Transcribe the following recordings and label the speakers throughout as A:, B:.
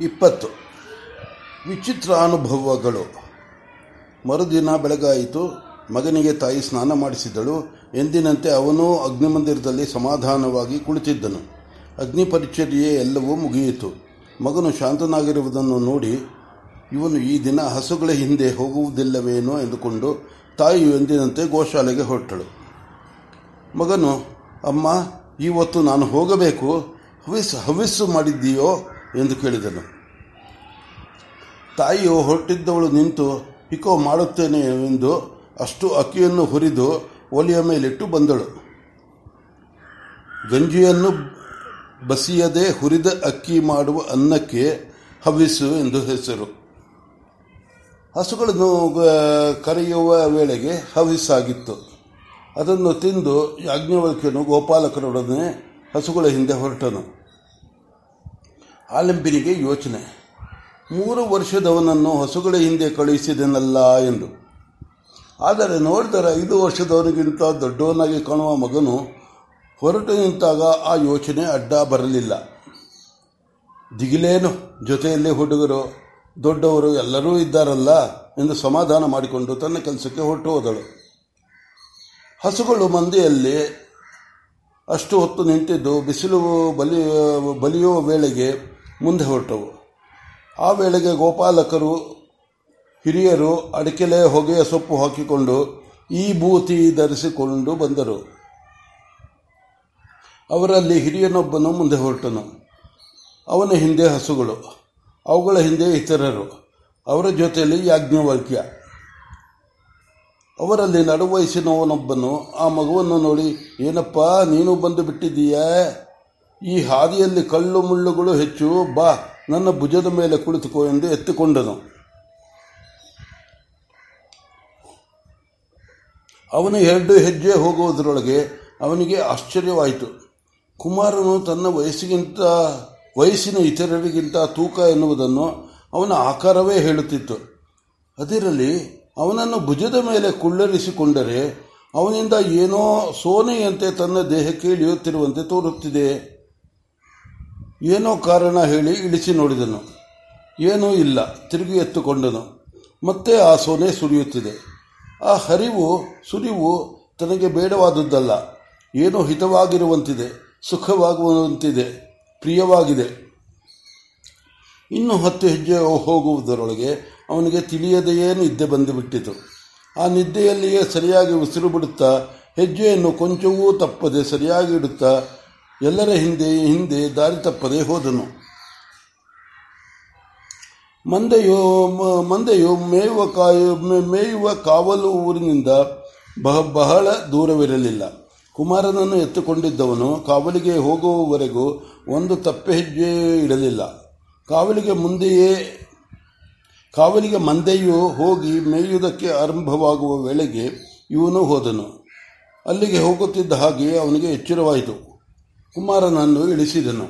A: ಇಪ್ಪತ್ತು. ವಿಚಿತ್ರ ಅನುಭವಗಳು. ಮರುದಿನ ಬೆಳಗಾಯಿತು. ಮಗನಿಗೆ ತಾಯಿ ಸ್ನಾನ ಮಾಡಿಸಿದಳು. ಎಂದಿನಂತೆ ಅವನೂ ಅಗ್ನಿಮಂದಿರದಲ್ಲಿ ಸಮಾಧಾನವಾಗಿ ಕುಳಿತಿದ್ದನು. ಅಗ್ನಿ ಪರಿಚರ್ಯೆ ಎಲ್ಲವೂ ಮುಗಿಯಿತು. ಮಗನು ಶಾಂತನಾಗಿರುವುದನ್ನು ನೋಡಿ ಇವನು ಈ ದಿನ ಹಸುಗಳ ಹಿಂದೆ ಹೋಗುವುದಿಲ್ಲವೇನೋ ಎಂದುಕೊಂಡು ತಾಯಿಯು ಎಂದಿನಂತೆ ಗೋಶಾಲೆಗೆ ಹೊರಟಳು. ಮಗನು, ಅಮ್ಮ ಇವತ್ತು ನಾನು ಹೋಗಬೇಕು. ಹವಿಸ್ ಹವಿಸ್ಸು ಮಾಡಿದ್ದೀಯೋ? ಎಂದು ಕೇಳಿದನು. ತಾಯಿಯು ಹೊರಟಿದ್ದವಳು ನಿಂತು ಪಿಕೋ ಮಾಡುತ್ತೇನೆ ಎಂದು ಅಷ್ಟು ಅಕ್ಕಿಯನ್ನು ಹುರಿದು ಒಲೆಯ ಮೇಲಿಟ್ಟು ಬಂದಳು. ಗಂಜಿಯನ್ನು ಬಸಿಯದೆ ಹುರಿದ ಅಕ್ಕಿ ಮಾಡುವ ಅನ್ನಕ್ಕೆ ಹವಿಸು ಎಂದು ಹೆಸರು. ಹಸುಗಳನ್ನು ಕರೆಯುವ ವೇಳೆಗೆ ಹವಿಸಾಗಿತ್ತು ಅದನ್ನು ತಿಂದು ಯಾಜ್ಞವಲ್ಕ್ಯನು ಗೋಪಾಲಕರೊಡನೆ ಹಸುಗಳ ಹಿಂದೆ ಹೊರಟನು. ಆಲಂಬಿನಿಗೆ ಯೋಚನೆ. ಮೂರು ವರ್ಷದವನನ್ನು ಹಸುಗಳ ಹಿಂದೆ ಕಳುಹಿಸಿದನಲ್ಲ ಎಂದು. ಆದರೆ ನೋಡಿದರೆ ಐದು ವರ್ಷದವನಿಗಿಂತ ದೊಡ್ಡವನಾಗಿ ಕಾಣುವ ಮಗನು ಹೊರಟು ನಿಂತಾಗ ಆ ಯೋಚನೆ ಅಡ್ಡ ಬರಲಿಲ್ಲ. ದಿಗಿಲೇನು, ಜೊತೆಯಲ್ಲಿ ಹುಡುಗರು, ದೊಡ್ಡವರು ಎಲ್ಲರೂ ಇದ್ದಾರಲ್ಲ ಎಂದು ಸಮಾಧಾನ ಮಾಡಿಕೊಂಡು ತನ್ನ ಕೆಲಸಕ್ಕೆ ಹೊರಟು ಹೋದಳು. ಹಸುಗಳು ಮಂದಿಯಲ್ಲಿ ಅಷ್ಟು ಹೊತ್ತು ನಿಂತಿದ್ದು ಬಿಸಿಲು ಬಲಿ ಬಲಿಯುವ ವೇಳೆಗೆ ಮುಂದೆ ಹೊರಟವು. ಆ ವೇಳೆಗೆ ಗೋಪಾಲಕರು, ಹಿರಿಯರು ಅಡಕೆಲೆ ಹೊಗೆಯ ಸೊಪ್ಪು ಹಾಕಿಕೊಂಡು ಈ ಬೂತಿ ಧರಿಸಿಕೊಂಡು ಬಂದರು. ಅವರಲ್ಲಿ ಹಿರಿಯನೊಬ್ಬನು ಮುಂದೆ ಹೊರಟನು. ಅವನ ಹಿಂದೆ ಹಸುಗಳು, ಅವುಗಳ ಹಿಂದೆ ಇತರರು, ಅವರ ಜೊತೆಯಲ್ಲಿ ಯಾಜ್ಞವಲ್ಕ್ಯ. ಅವರಲ್ಲಿ ನಡುವಯಸ್ಸಿನವನೊಬ್ಬನು ಆ ಮಗುವನ್ನು ನೋಡಿ, ಏನಪ್ಪ, ನೀನು ಬಂದು ಬಿಟ್ಟಿದ್ದೀಯಾ? ಈ ಹಾದಿಯಲ್ಲಿ ಕಲ್ಲು ಮುಳ್ಳುಗಳು ಹೆಚ್ಚು, ಬಾ, ನನ್ನ ಭುಜದ ಮೇಲೆ ಕುಳಿತುಕೋ ಎಂದು ಎತ್ತಿಕೊಂಡನು. ಅವನು ಎರಡು ಹೆಜ್ಜೆ ಹೋಗುವುದರೊಳಗೆ ಅವನಿಗೆ ಆಶ್ಚರ್ಯವಾಯಿತು. ಕುಮಾರನು ತನ್ನ ವಯಸ್ಸಿಗಿಂತ, ವಯಸ್ಸಿನ ಇತರರಿಗಿಂತ ತೂಕ ಎನ್ನುವುದನ್ನು ಅವನ ಆಕಾರವೇ ಹೇಳುತ್ತಿತ್ತು. ಅದರಲ್ಲಿ ಅವನನ್ನು ಭುಜದ ಮೇಲೆ ಕುಳ್ಳರಿಸಿಕೊಂಡರೆ ಅವನಿಂದ ಏನೋ ಸೋನೆಯಂತೆ ತನ್ನ ದೇಹಕ್ಕೆ ಇಳಿಯುತ್ತಿರುವಂತೆ ತೋರುತ್ತಿದೆ. ಏನೋ ಕಾರಣ ಹೇಳಿ ಇಳಿಸಿ ನೋಡಿದನು. ಏನೂ ಇಲ್ಲ, ತಿರುಗಿ ಎತ್ತುಕೊಂಡನು. ಮತ್ತೆ ಆ ಸೋನೆ ಸುರಿಯುತ್ತಿದೆ. ಆ ಹರಿವು, ಸುರಿವು ತನಗೆ ಬೇಡವಾದದ್ದಲ್ಲ. ಏನೋ ಹಿತವಾಗಿರುವಂತಿದೆ, ಸುಖವಾಗುವಂತಿದೆ, ಪ್ರಿಯವಾಗಿದೆ. ಇನ್ನು ಹತ್ತು ಹೆಜ್ಜೆ ಹೋಗುವುದರೊಳಗೆ ಅವನಿಗೆ ತಿಳಿಯದೆಯೇ ನಿದ್ದೆ ಬಂದುಬಿಟ್ಟಿತು. ಆ ನಿದ್ದೆಯಲ್ಲಿಯೇ ಸರಿಯಾಗಿ ಉಸಿರು ಬಿಡುತ್ತಾ, ಹೆಜ್ಜೆಯನ್ನು ಕೊಂಚವೂ ತಪ್ಪದೆ ಸರಿಯಾಗಿ ಇಡುತ್ತಾ ಎಲ್ಲರ ಹಿಂದೆ ಹಿಂದೆ ದಾರಿ ತಪ್ಪದೆ ಹೋದನು. ಮಂದೆಯೋ ಮಂದೆಯು ಮೇಯುವ ಕಾಯು ಮೇಯುವ ಕಾವಲು ಊರಿನಿಂದ ಬಹ, ಬಹಳ ದೂರವಿರಲಿಲ್ಲ. ಕುಮಾರನನ್ನು ಎತ್ತುಕೊಂಡಿದ್ದವನು ಕಾವಲಿಗೆ ಹೋಗುವವರೆಗೂ ಒಂದು ತಪ್ಪೆ ಹೆಜ್ಜೆ ಇಡಲಿಲ್ಲ. ಕಾವಲಿಗೆ ಮುಂದೆಯೇ, ಕಾವಲಿಗೆ ಮಂದೆಯು ಹೋಗಿ ಮೇಯುವುದಕ್ಕೆ ಆರಂಭವಾಗುವ ವೇಳೆಗೆ ಇವನು ಹೋದನು. ಅಲ್ಲಿಗೆ ಹೋಗುತ್ತಿದ್ದ ಹಾಗೆ ಅವನಿಗೆ ಎಚ್ಚರವಾಯಿತು. ಕುಮಾರನನ್ನು ಇಳಿಸಿದನು.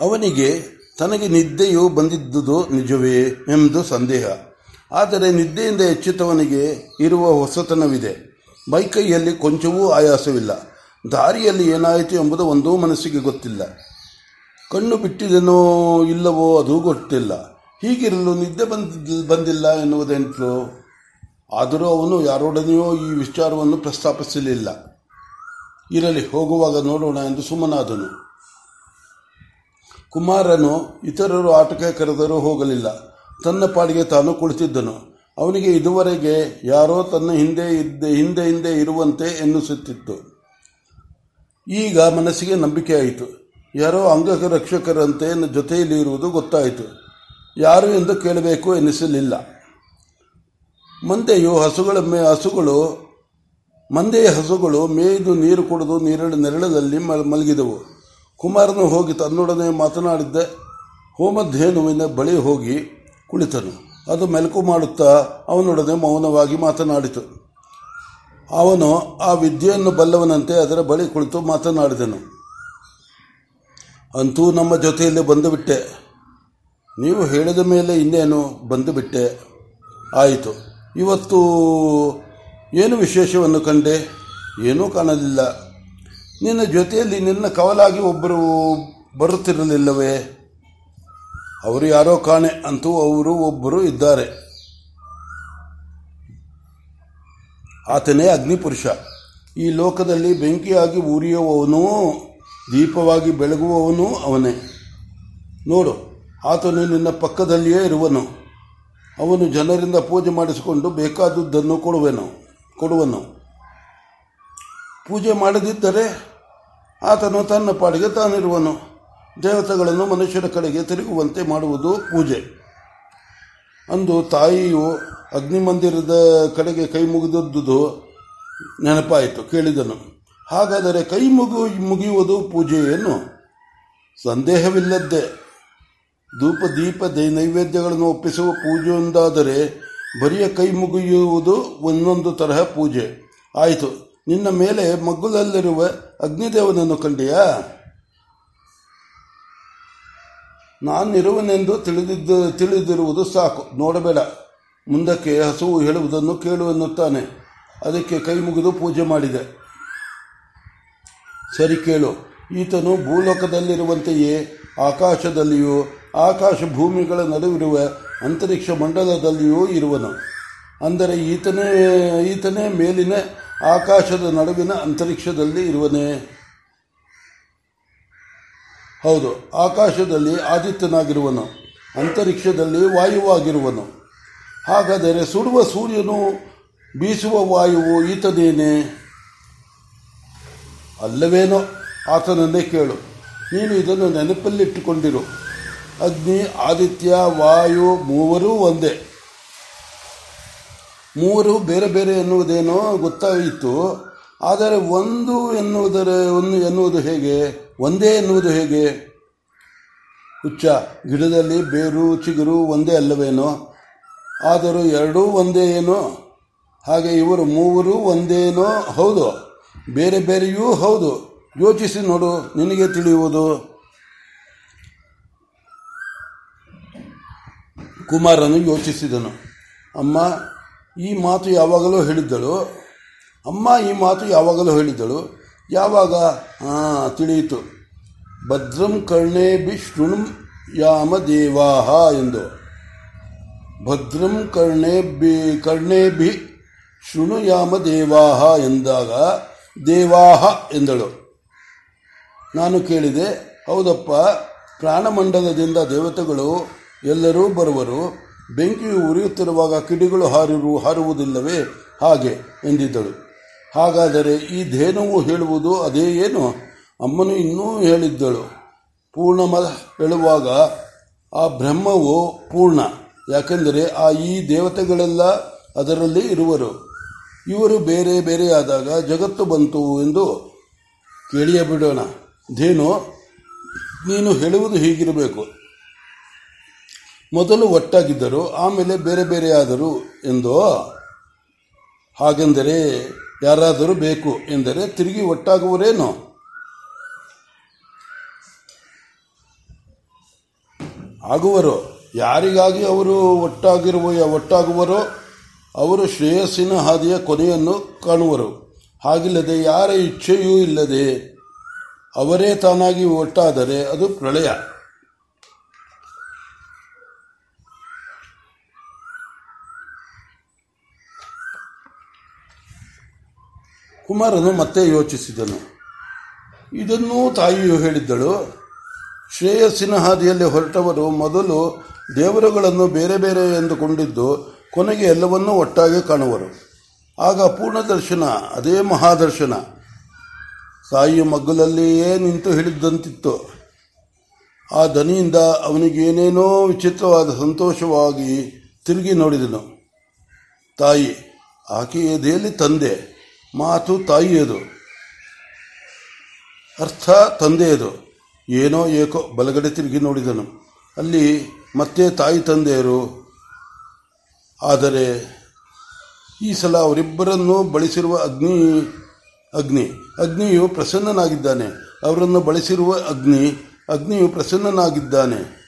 A: ಅವನಿಗೆ ತನಗೆ ನಿದ್ದೆಯು ಬಂದಿದ್ದುದು ನಿಜವೇ ಎಂದು ಸಂದೇಹ. ಆದರೆ ನಿದ್ದೆಯಿಂದ ಎಚ್ಚೆತ್ತವನಿಗೆ ಇರುವ ಹೊಸತನವಿದೆ. ಬೈಕೈಯಲ್ಲಿ ಕೊಂಚವೂ ಆಯಾಸವಿಲ್ಲ. ದಾರಿಯಲ್ಲಿ ಏನಾಯಿತು ಎಂಬುದು ಒಂದೂ ಮನಸ್ಸಿಗೆ ಗೊತ್ತಿಲ್ಲ. ಕಣ್ಣು ಬಿಟ್ಟಿದೆನೋ ಇಲ್ಲವೋ ಅದು ಗೊತ್ತಿಲ್ಲ. ಹೀಗಿರಲು ನಿದ್ದೆ ಬಂದ ಬಂದಿಲ್ಲ ಎನ್ನುವುದೆಂಟು ಆದರೂ ಅವನು ಯಾರೊಡನೆಯೋ ಈ ವಿಚಾರವನ್ನು ಪ್ರಸ್ತಾಪಿಸಲಿಲ್ಲ. ಇರಲಿ, ಹೋಗುವಾಗ ನೋಡೋಣ ಎಂದು ಸುಮ್ಮನಾದನು. ಕುಮಾರನು ಇತರರು ಆಟಕ್ಕೆ ಕರೆದರೂ ಹೋಗಲಿಲ್ಲ. ತನ್ನ ಪಾಡಿಗೆ ತಾನು ಕುಳಿತಿದ್ದನು. ಅವನಿಗೆ ಇದುವರೆಗೆ ಯಾರೋ ತನ್ನ ಹಿಂದೆ ಇದ್ದ ಹಿಂದೆ ಹಿಂದೆ ಇರುವಂತೆ ಎನ್ನಿಸುತ್ತಿತ್ತು. ಈಗ ಮನಸ್ಸಿಗೆ ನಂಬಿಕೆ ಆಯಿತು. ಯಾರೋ ಅಂಗರಕ್ಷಕರಂತೆ ಜೊತೆಯಲ್ಲಿ ಇರುವುದು ಗೊತ್ತಾಯಿತು. ಯಾರು ಎಂದು ಕೇಳಬೇಕು ಎನ್ನಿಸಲಿಲ್ಲ. ಮಂದೆಯು ಹಸುಗಳ ಮೇ, ಹಸುಗಳು, ಮಂದೆಯ ಹಸುಗಳು ಮೇಯ್ದು ನೀರು ಕುಡಿದು ನೀರಳ ನೆರಳದಲ್ಲಿ ಮಲಗಿದವು. ಕುಮಾರನು ಹೋಗಿ ತನ್ನೊಡನೆ ಮಾತನಾಡಿದ್ದ ಹೋಮಧೇನುವಿನ ಬಳಿ ಹೋಗಿ ಕುಳಿತನು. ಅದು ಮೆಲುಕು ಮಾಡುತ್ತಾ ಅವನೊಡನೆ ಮೌನವಾಗಿ ಮಾತನಾಡಿತು. ಅವನು ಆ ವಿದ್ಯೆಯನ್ನು ಬಲ್ಲವನಂತೆ ಅದರ ಬಳಿ ಕುಳಿತು ಮಾತನಾಡಿದನು. ಅಂತೂ ನಮ್ಮ ಜೊತೆಯಲ್ಲಿ ಬಂದುಬಿಟ್ಟೆ. ನೀವು ಹೇಳಿದ ಮೇಲೆ ಇನ್ನೇನು ಬಂದುಬಿಟ್ಟೆ? ಆಯಿತು. ಇವತ್ತು ಏನು ವಿಶೇಷವನ್ನು ಕಂಡೆ? ಏನೂ ಕಾಣಲಿಲ್ಲ. ನಿನ್ನ ಜೊತೆಯಲ್ಲಿ ನಿನ್ನ ಕವಲಾಗಿ ಒಬ್ಬರು ಬರುತ್ತಿರಲಿಲ್ಲವೇ? ಅವರು ಯಾರೋ ಕಾಣೆ ಅಂತೂ ಅವರು ಒಬ್ಬರು ಇದ್ದಾರೆ. ಆತನೇ ಅಗ್ನಿಪುರುಷ. ಈ ಲೋಕದಲ್ಲಿ ಬೆಂಕಿಯಾಗಿ ಉರಿಯುವವನೂ ದೀಪವಾಗಿ ಬೆಳಗುವವನೂ ಅವನೇ. ನೋಡು, ಆತನು ನಿನ್ನ ಪಕ್ಕದಲ್ಲಿಯೇ ಇರುವನು. ಅವನು ಜನರಿಂದ ಪೂಜೆ ಮಾಡಿಸಿಕೊಂಡು ಬೇಕಾದುದನ್ನು ಕೊಡುವೆನು, ಕೊಡುವನು. ಪೂಜೆ ಮಾಡದಿದ್ದರೆ ಆತನು ತನ್ನ ಪಾಡಿಗೆ ತಾನಿರುವನು. ದೇವತೆಗಳನ್ನು ಮನುಷ್ಯರ ಕಡೆಗೆ ತಿರುಗುವಂತೆ ಮಾಡುವುದು ಪೂಜೆ. ಅಂದು ತಾಯಿಯು ಅಗ್ನಿಮಂದಿರದ ಕಡೆಗೆ ಕೈ ಮುಗಿದದ್ದು ನೆನಪಾಯಿತು, ಕೇಳಿದನು. ಹಾಗಾದರೆ ಕೈ ಮುಗಿ, ಮುಗಿಯುವುದು ಪೂಜೆಯೇನು? ಸಂದೇಹವಿಲ್ಲದ್ದೇ. ಧೂಪ, ದೀಪ ನೈವೇದ್ಯಗಳನ್ನು ಒಪ್ಪಿಸುವ ಪೂಜೆಯೊಂದಾದರೆ ಬರಿಯ ಕೈ ಮುಗಿಯುವುದು ಒಂದೊಂದು ತರಹ ಪೂಜೆ. ಆಯಿತು. ನಿನ್ನ ಮೇಲೆ ಮಗ್ಗುಲಲ್ಲಿರುವ ಅಗ್ನಿದೇವನನ್ನು ಕಂಡೆಯಾ? ನಾನಿರುವನೆಂದು ತಿಳಿದಿದ್ದ ತಿಳಿದಿರುವುದು ಸಾಕು. ನೋಡಬೇಡ. ಮುಂದಕ್ಕೆ ಹಸುವು ಹೇಳುವುದನ್ನು ಕೇಳು ಎನ್ನುತ್ತಾನೆ. ಅದಕ್ಕೆ ಕೈ ಮುಗಿದು ಪೂಜೆ ಮಾಡಿದೆ. ಸರಿ ಕೇಳು. ಈತನು ಭೂಲೋಕದಲ್ಲಿರುವಂತೆಯೇ ಆಕಾಶದಲ್ಲಿಯೂ ಆಕಾಶ ಭೂಮಿಗಳ ನಡುವಿರುವ ಅಂತರಿಕ್ಷ ಮಂಡಲದಲ್ಲಿಯೂ ಇರುವನು. ಅಂದರೆ ಈತನೇ ಈತನೇ ಮೇಲಿನ ಆಕಾಶದ ನಡುವಿನ ಅಂತರಿಕ್ಷದಲ್ಲಿ ಇರುವನೇ. ಹೌದು, ಆಕಾಶದಲ್ಲಿ ಆದಿತ್ಯನಾಗಿರುವನು, ಅಂತರಿಕ್ಷದಲ್ಲಿ ವಾಯುವಾಗಿರುವನು. ಹಾಗಾದರೆ ಸುಡುವ ಸೂರ್ಯನು ಬೀಸುವ ವಾಯುವು ಈತನೇನೆ? ಅಲ್ಲವೇನೋ, ಆತನನ್ನೇ ಕೇಳು. ನೀನು ಇದನ್ನು ನೆನಪಲ್ಲಿಟ್ಟುಕೊಂಡಿರು. ಅಗ್ನಿ, ಆದಿತ್ಯ, ವಾಯು ಮೂವರೂ ಒಂದೇ. ಮೂವರು ಬೇರೆ ಬೇರೆ ಎನ್ನುವುದೇನೋ ಗೊತ್ತಾಯಿತು. ಆದರೆ ಒಂದು ಎನ್ನುವುದರ, ಒಂದು ಎನ್ನುವುದು ಹೇಗೆ? ಒಂದೇ ಎನ್ನುವುದು ಹೇಗೆ? ಹುಚ್ಚ, ಗಿಡದಲ್ಲಿ ಬೇರು, ಚಿಗುರು ಒಂದೇ ಅಲ್ಲವೇನೋ? ಆದರೂ ಎರಡೂ ಒಂದೇ ಏನೋ? ಹಾಗೆ ಇವರು ಮೂವರು ಒಂದೇನೋ? ಹೌದು. ಬೇರೆ ಬೇರೆಯೂ ಹೌದು. ಯೋಚಿಸಿ ನೋಡು, ನಿನಗೆ ತಿಳಿಯುವುದು. ಕುಮಾರನು ಯೋಚಿಸಿದನು. ಅಮ್ಮ, ಈ ಮಾತು ಯಾವಾಗಲೂ ಹೇಳಿದ್ದಳು? ಅಮ್ಮ, ಈ ಮಾತು ಯಾವಾಗಲೂ ಹೇಳಿದ್ದಳು? ಯಾವಾಗ? ತಿಳಿಯಿತು. ಭದ್ರಂ ಕರ್ಣೇಭಿ ಶೃಣು ಯಾಮ ದೇವಾಹ ಎಂದು. ಭದ್ರಂ ಕರ್ಣೇ ಬಿ ಕರ್ಣೇ ಬಿ ಶೃಣು ಯಾಮ ದೇವಾಹ ಎಂದಾಗ ದೇವಾಹ ಎಂದಳು. ನಾನು ಕೇಳಿದೆ, ಹೌದಪ್ಪ, ಪ್ರಾಣಮಂಡಲದಿಂದ ದೇವತೆಗಳು ಎಲ್ಲರೂ ಬರುವರು. ಬೆಂಕಿಯು ಉರಿಯುತ್ತಿರುವಾಗ ಕಿಡಿಗಳು ಹಾರಿರು, ಹಾರುವುದಿಲ್ಲವೇ? ಹಾಗೆ ಎಂದಿದ್ದಳು. ಹಾಗಾದರೆ ಈ ಧೇನುವು ಹೇಳುವುದು ಅದೇ ಏನು? ಅಮ್ಮನು ಇನ್ನೂ ಹೇಳಿದ್ದಳು. ಪೂರ್ಣಮ ಹೇಳುವಾಗ ಆ ಬ್ರಹ್ಮವು ಪೂರ್ಣ. ಯಾಕೆಂದರೆ ಆ ಈ ದೇವತೆಗಳೆಲ್ಲ ಅದರಲ್ಲಿ ಇರುವರು. ಇವರು ಬೇರೆ ಬೇರೆಯಾದಾಗ ಜಗತ್ತು ಬಂತು ಎಂದು ಕೇಳಿಯೇ ಬಿಡೋಣ. ಧೇನು, ನೀನು ಹೇಳುವುದು ಹೀಗಿರಬೇಕು. ಮೊದಲು ಒಟ್ಟಾಗಿದ್ದರು, ಆಮೇಲೆ ಬೇರೆ ಬೇರೆಯಾದರು ಎಂದು ಹಾಗೆಂದರೆ ಯಾರಾದರೂ ಬೇಕು ಎಂದರೆ ತಿರುಗಿ ಒಟ್ಟಾಗುವರೇನು? ಆಗುವರು. ಯಾರಿಗಾಗಿ ಅವರು ಒಟ್ಟಾಗಿರುವ, ಒಟ್ಟಾಗುವರೋ ಅವರು ಶ್ರೇಯಸ್ಸಿನ ಹಾದಿಯ ಕೊನೆಯನ್ನು ಕಾಣುವರು. ಹಾಗಿಲ್ಲದೆ ಯಾರ ಇಚ್ಛೆಯೂ ಇಲ್ಲದೆ ಅವರೇ ತಾನಾಗಿ ಒಟ್ಟಾದರೆ ಅದು ಪ್ರಳಯ. ಕುಮಾರನು ಮತ್ತೆ ಯೋಚಿಸಿದನು. ಇದನ್ನೂ ತಾಯಿಯು ಹೇಳಿದ್ದಳು. ಶ್ರೇಯಸ್ಸಿನ ಹಾದಿಯಲ್ಲಿ ಹೊರಟವರು ಮೊದಲು ದೇವರುಗಳನ್ನು ಬೇರೆ ಬೇರೆ ಎಂದುಕೊಂಡಿದ್ದು ಕೊನೆಗೆ ಎಲ್ಲವನ್ನೂ ಒಟ್ಟಾಗಿ ಕಾಣುವರು. ಆಗ ಪೂರ್ಣ ದರ್ಶನ ಅದೇ ಮಹಾದರ್ಶನ. ತಾಯಿಯ ಮಗ್ಗಲಲ್ಲಿಯೇ ನಿಂತು ಹಿಡಿದಂತಿತ್ತು ಆ ದನಿಯಿಂದ ಅವನಿಗೇನೇನೋ ವಿಚಿತ್ರವಾದ ಸಂತೋಷವಾಗಿ ತಿರುಗಿ ನೋಡಿದನು. ತಾಯಿ, ಆಕೆಯ ಎದೆಯಲ್ಲಿ ತಂದೆ. ಮಾತು ತಾಯಿಯದು. ಅರ್ಥ ತಂದೆಯದು. ಏನೋ ಏಕೋ ಬಲಗಡೆ ತಿರುಗಿ ನೋಡಿದನು. ಅಲ್ಲಿ ಮತ್ತೆ ತಾಯಿ ತಂದೆಯರು. ಆದರೆ ಈ ಸಲ ಅವರಿಬ್ಬರನ್ನು ಬಳಸಿರುವ ಅಗ್ನಿ ಅಗ್ನಿ, ಅಗ್ನಿಯು ಪ್ರಸನ್ನನಾಗಿದ್ದಾನೆ. ಅವರನ್ನು ಬಳಸಿರುವ ಅಗ್ನಿ, ಅಗ್ನಿಯು ಪ್ರಸನ್ನನಾಗಿದ್ದಾನೆ.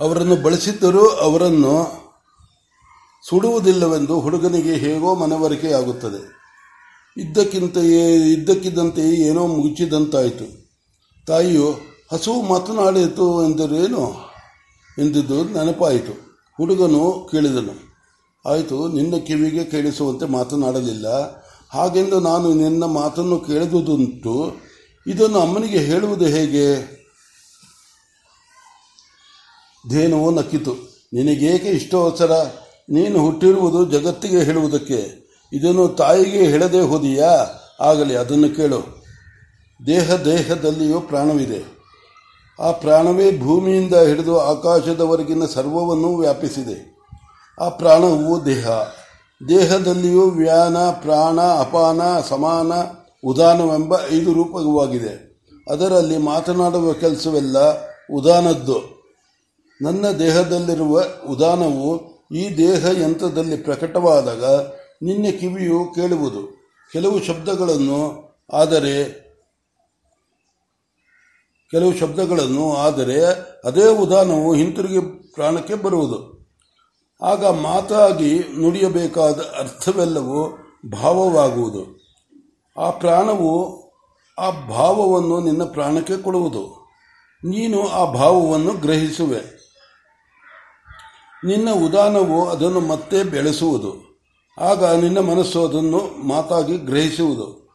A: ಅವರನ್ನು ಬಳಸಿದ್ದರೂ ಅವರನ್ನು ಸುಡುವುದಿಲ್ಲವೆಂದು ಹುಡುಗನಿಗೆ ಹೇಗೋ ಮನವರಿಕೆಯಾಗುತ್ತದೆ ಇದ್ದಕ್ಕಿಂತೆಯೇ, ಇದ್ದಕ್ಕಿದ್ದಂತೆಯೇ ಏನೋ ಮುಗಿಸಿದಂತಾಯಿತು. ತಾಯಿಯು, ಹಸು ಮಾತನಾಡಿತು ಎಂದರೇನು? ಎಂದಿದ್ದು ನೆನಪಾಯಿತು. ಹುಡುಗನು ಕೇಳಿದನು. ಆಯಿತು, ನಿನ್ನ ಕಿವಿಗೆ ಕೇಳಿಸುವಂತೆ ಮಾತನಾಡಲಿಲ್ಲ. ಹಾಗೆಂದು ನಾನು ನಿನ್ನ ಮಾತನ್ನು ಕೇಳಿದುದುಂಟು. ಇದನ್ನು ಅಮ್ಮನಿಗೆ ಹೇಳುವುದು ಹೇಗೆ? ಧೇನುವು ನಕ್ಕಿತು. ನಿನಗೇಕೆ ಇಷ್ಟೋತ್ಸರ ನೀನು ಹುಟ್ಟಿರುವುದು ಜಗತ್ತಿಗೆ ಹೇಳುವುದಕ್ಕೆ. ಇದನ್ನು ತಾಯಿಗೆ ಹೇಳದೆ ಹೋದಿಯಾ? ಆಗಲಿ, ಅದನ್ನು ಕೇಳು. ದೇಹ ದೇಹದಲ್ಲಿಯೂ ಪ್ರಾಣವಿದೆ. ಆ ಪ್ರಾಣವೇ ಭೂಮಿಯಿಂದ ಹಿಡಿದು ಆಕಾಶದವರೆಗಿನ ಸರ್ವವನ್ನು ವ್ಯಾಪಿಸಿದೆ. ಆ ಪ್ರಾಣವು ದೇಹ. ದೇಹದಲ್ಲಿಯೂ ವ್ಯಾನ, ಪ್ರಾಣ, ಅಪಾನ, ಸಮಾನ, ಉದಾನವೆಂಬ ಐದು ರೂಪವಾಗಿದೆ ಅದರಲ್ಲಿ ಮಾತನಾಡುವ ಕೆಲಸವೆಲ್ಲ ಉದಾನದ್ದು. ನನ್ನ ದೇಹದಲ್ಲಿರುವ ಉದಾನವು ಈ ದೇಹ ಯಂತ್ರದಲ್ಲಿ ಪ್ರಕಟವಾದಾಗ ನಿನ್ನ ಕಿವಿಯು ಕೇಳುವುದು. ಕೆಲವು ಶಬ್ದಗಳನ್ನು ಆದರೆ, ಕೆಲವು ಶಬ್ದಗಳನ್ನು ಆದರೆ ಅದೇ ಉದಾನವು ಹಿಂತಿರುಗಿ ಪ್ರಾಣಕ್ಕೆ ಬರುವುದು. ಆಗ ಮಾತಾಗಿ ನುಡಿಯಬೇಕಾದ ಅರ್ಥವೆಲ್ಲವೂ ಭಾವವಾಗುವುದು. ಆ ಪ್ರಾಣವು ಆ ಭಾವವನ್ನು ನಿನ್ನ ಪ್ರಾಣಕ್ಕೆ ಕೊಡುವುದು. ನೀನು ಆ ಭಾವವನ್ನು ಗ್ರಹಿಸುವೆ. ನಿನ್ನ ಉದಾನವು ಅದನ್ನು ಮತ್ತೆ ಬೆಳೆಸುವುದು. ಆಗ ನಿನ್ನ ಮನಸ್ಸು ಅದನ್ನು ಮಾತಾಗಿ ಗ್ರಹಿಸುವುದು.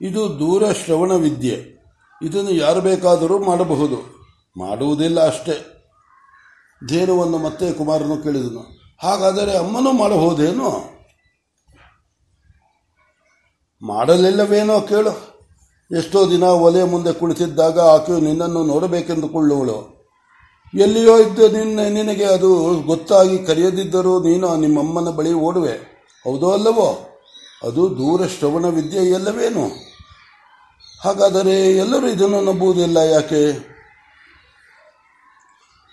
A: ಇದು ದೂರ ಶ್ರವಣ ವಿದ್ಯೆ. ಇದನ್ನು ಯಾರು ಬೇಕಾದರೂ ಮಾಡಬಹುದು. ಮಾಡುವುದಿಲ್ಲ ಅಷ್ಟೇ. ಧೇನುವನ್ನು ಮತ್ತೆ ಕುಮಾರನು ಕೇಳಿದನು. ಹಾಗಾದರೆ ಅಮ್ಮನೂ ಮಾಡಬಹುದೇನು? ಮಾಡಲಿಲ್ಲವೇನೋ ಕೇಳು. ಎಷ್ಟೋ ದಿನ ಒಲೆಯ ಮುಂದೆ ಕುಳಿತಿದ್ದಾಗ ಆಕೆಯು ನಿನ್ನನ್ನು ನೋಡಬೇಕೆಂದುಕೊಳ್ಳುವಳು. ಎಲ್ಲಿಯೋ ಇದ್ದು ನಿನ್ನ, ನಿನಗೆ ಅದು ಗೊತ್ತಾಗಿ ಕರೆಯದಿದ್ದರೂ ನೀನು ನಿಮ್ಮಮ್ಮನ ಬಳಿ ಓಡುವೆ. ಹೌದೋ ಅಲ್ಲವೋ? ಅದು ದೂರ ಶ್ರವಣ ವಿದ್ಯೆ ಎಲ್ಲವೇನು? ಹಾಗಾದರೆ ಎಲ್ಲರೂ ಇದನ್ನು ನಂಬುವುದಿಲ್ಲ ಯಾಕೆ?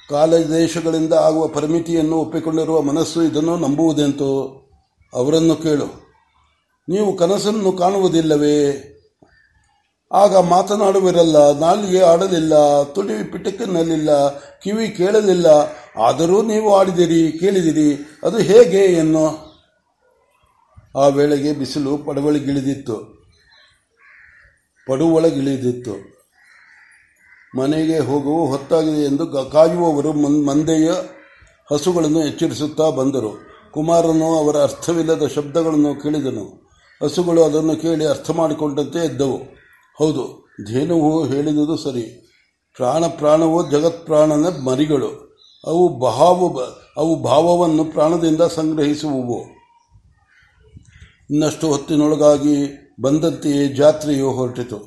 A: ಕಾಲ ದೇಶಗಳಿಂದ ಆಗುವ ಪರಿಮಿತಿಯನ್ನು ಒಪ್ಪಿಕೊಂಡಿರುವ ಮನಸ್ಸು ಇದನ್ನು ನಂಬುವುದೆಂತು? ಅವರನ್ನು ಕೇಳು. ನೀವು ಕನಸನ್ನು ಕಾಣುವುದಿಲ್ಲವೇ? ಆಗ ಮಾತನಾಡುವಿರಲ್ಲ, ನಾಲಿಗೆ ಆಡಲಿಲ್ಲ ತುಡಿ ಪಿಟಕಿನಲ್ಲಿಲ್ಲ, ಕಿವಿ ಕೇಳಲಿಲ್ಲ. ಆದರೂ ನೀವು ಆಡಿದಿರಿ, ಕೇಳಿದಿರಿ, ಅದು ಹೇಗೆ ಎನ್ನು? ಆ ವೇಳೆಗೆ ಬಿಸಿಲು ಪಡವಳಿಗಿಳಿದಿತ್ತು. ಪಡುವಳಗಿಳಿದಿತ್ತು. ಮನೆಗೆ ಹೋಗುವ ಹೊತ್ತಾಗಿದೆ ಎಂದು ಕಾಯುವವರು ಮಂದೆಯ ಹಸುಗಳನ್ನು ಎಚ್ಚರಿಸುತ್ತಾ ಬಂದರು. ಕುಮಾರನು ಅವರ ಅರ್ಥವಿಲ್ಲದ ಶಬ್ದಗಳನ್ನು ಕೇಳಿದನು. ಹಸುಗಳು ಅದನ್ನು ಕೇಳಿ ಅರ್ಥ ಮಾಡಿಕೊಂಡಂತೆ ಎದ್ದವು. ಹೌದು, ಧೇನುವು ಹೇಳಿದುದು ಸರಿ. ಪ್ರಾಣ ಪ್ರಾಣವು ಜಗತ್ಪ್ರಾಣನ ಮರಿಗಳು. ಅವು ಭಾವ ಅವು ಭಾವವನ್ನು ಪ್ರಾಣದಿಂದ ಸಂಗ್ರಹಿಸುವವು. ಇನ್ನಷ್ಟು ಹೊತ್ತಿನೊಳಗಾಗಿ ಬಂದಂತೆಯೇ ಜಾತ್ರೆಯು ಹೊರಟಿತು.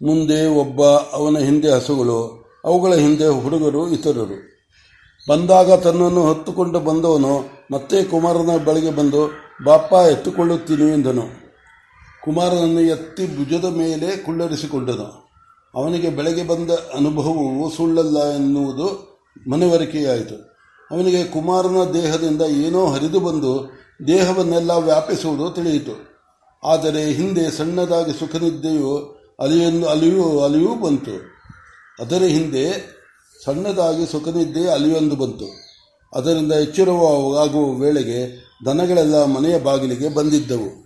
A: ಮುಂದೆ ಒಬ್ಬ ಅವನ ಹಿಂದೆ ಹಸುಗಳು, ಅವುಗಳ ಹಿಂದೆ ಹುಡುಗರು ಇತರರು. ಬಂದಾಗ ತನ್ನನ್ನು ಹೊತ್ತುಕೊಂಡು ಬಂದವನು ಮತ್ತೆ ಕುಮಾರನ ಬಳಿಗೆ ಬಂದು ಬಾಪ ಎತ್ತುಕೊಳ್ಳುತ್ತೀನಿ ಎಂದನು. ಕುಮಾರನನ್ನು ಎತ್ತಿ ಭುಜದ ಮೇಲೆ ಕುಳ್ಳರಿಸಿಕೊಂಡನು. ಅವನಿಗೆ ಬೆಳಗ್ಗೆ ಬಂದ ಅನುಭವವು ಸುಳ್ಳಲ್ಲ ಎನ್ನುವುದು ಮನವರಿಕೆಯಾಯಿತು. ಅವನಿಗೆ ಕುಮಾರನ ದೇಹದಿಂದ ಏನೋ ಹರಿದು ಬಂದು ದೇಹವನ್ನೆಲ್ಲ ವ್ಯಾಪಿಸುವುದು ತಿಳಿಯಿತು. ಆದರೆ ಹಿಂದೆ ಸಣ್ಣದಾಗಿ ಸುಖನಿದ್ದೆಯು ಅಲಿಯನ್ನು ಅಲಿಯೂ ಅಲಿಯೂ ಬಂತು. ಅದರ ಹಿಂದೆ ಸಣ್ಣದಾಗಿ ಸುಖನಿದ್ದೆ ಅಲಿಯೊಂದು ಬಂತು. ಅದರಿಂದ ಎಚ್ಚರವಾಗುವ ವೇಳೆಗೆ ದನಗಳೆಲ್ಲ ಮನೆಯ ಬಾಗಿಲಿಗೆ ಬಂದಿದ್ದವು.